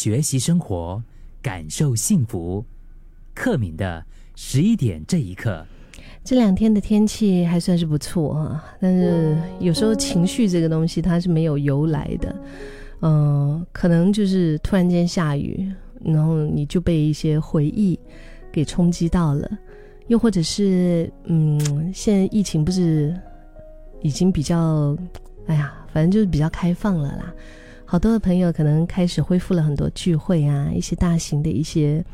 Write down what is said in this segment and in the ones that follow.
学习生活，感受幸福。克敏的十一点这一刻，这两天的天气还算是不错啊，但是有时候情绪这个东西它是没有由来的，嗯，可能就是突然间下雨，然后你就被一些回忆给冲击到了，又或者是嗯，现在疫情不是已经比较，哎呀，反正就是比较开放了啦，好多的朋友可能开始恢复了很多聚会啊，一些大型的一些。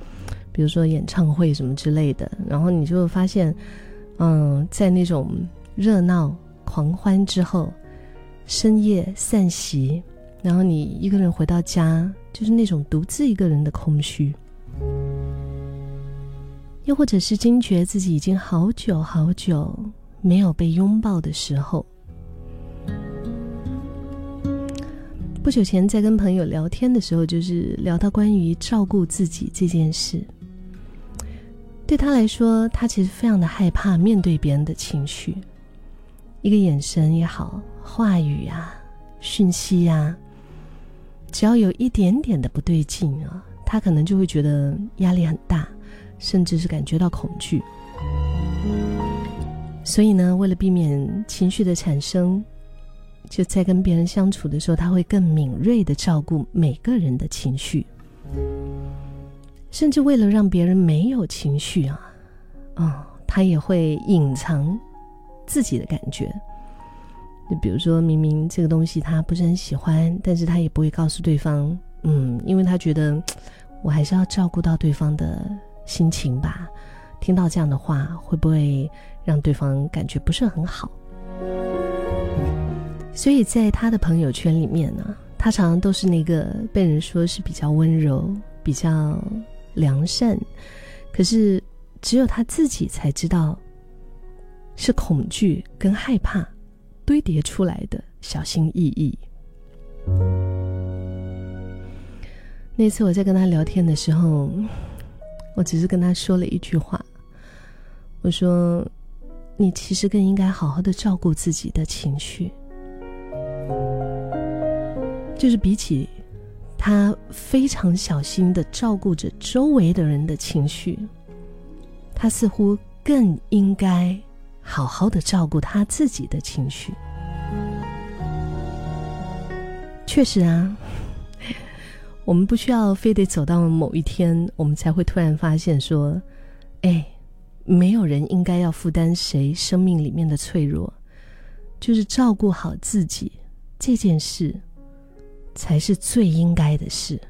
比如说演唱会什么之类的，然后你就会发现，嗯，在那种热闹狂欢之后，深夜散席，然后你一个人回到家，就是那种独自一个人的空虚，又或者是惊觉自己已经好久好久没有被拥抱的时候。不久前在跟朋友聊天的时候，就是聊到关于照顾自己这件事。对他来说，他其实非常的害怕面对别人的情绪，一个眼神也好，话语啊，讯息呀，只要有一点点的不对劲啊，他可能就会觉得压力很大，甚至是感觉到恐惧。所以呢，为了避免情绪的产生，就在跟别人相处的时候，他会更敏锐的照顾每个人的情绪。甚至为了让别人没有情绪啊，哦，他也会隐藏自己的感觉。就比如说明明这个东西他不是很喜欢，但是他也不会告诉对方，嗯，因为他觉得我还是要照顾到对方的心情吧。听到这样的话，会不会让对方感觉不是很好？所以在他的朋友圈里面呢，他常常都是那个被人说是比较温柔、比较。良善，可是只有他自己才知道，是恐惧跟害怕堆叠出来的小心翼翼。那次我在跟他聊天的时候，我只是跟他说了一句话，我说：“你其实更应该好好的照顾自己的情绪，就是比起。”他非常小心的照顾着周围的人的情绪，他似乎更应该好好的照顾他自己的情绪。确实啊，我们不需要非得走到某一天，我们才会突然发现说，哎，没有人应该要负担谁生命里面的脆弱，就是照顾好自己这件事。才是最应该的事。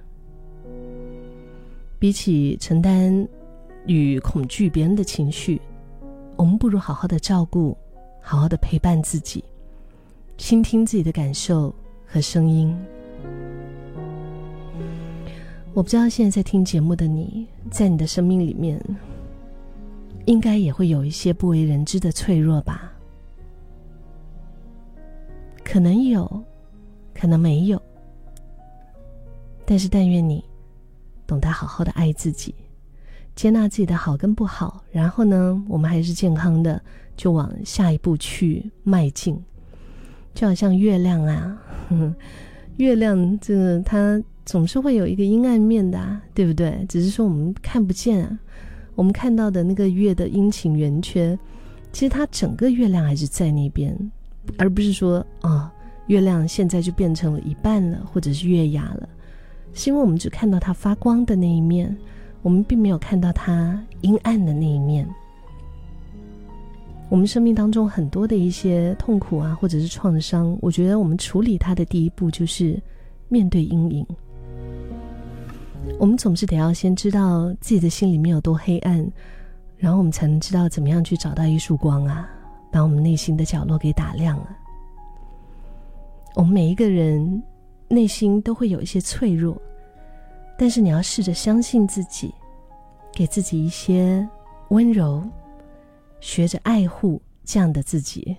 比起承担与恐惧别人的情绪，我们不如好好的照顾，好好的陪伴自己，倾听自己的感受和声音。我不知道现在在听节目的你，在你的生命里面，应该也会有一些不为人知的脆弱吧？可能有，可能没有。但是，但愿你懂得好好的爱自己，接纳自己的好跟不好，然后呢，我们还是健康的，就往下一步去迈进。就好像月亮啊，月亮这个它总是会有一个阴暗面的，对不对？只是说我们看不见啊。我们看到的那个月的阴晴圆缺，其实它整个月亮还是在那边，而不是说啊，月亮现在就变成了一半了，或者是月牙了。是因为我们只看到它发光的那一面，我们并没有看到它阴暗的那一面。我们生命当中很多的一些痛苦啊，或者是创伤，我觉得我们处理它的第一步就是面对阴影。我们总是得要先知道自己的心里面有多黑暗，然后我们才能知道怎么样去找到一束光啊，把我们内心的角落给打亮了。我们每一个人。内心都会有一些脆弱，但是你要试着相信自己，给自己一些温柔，学着爱护这样的自己。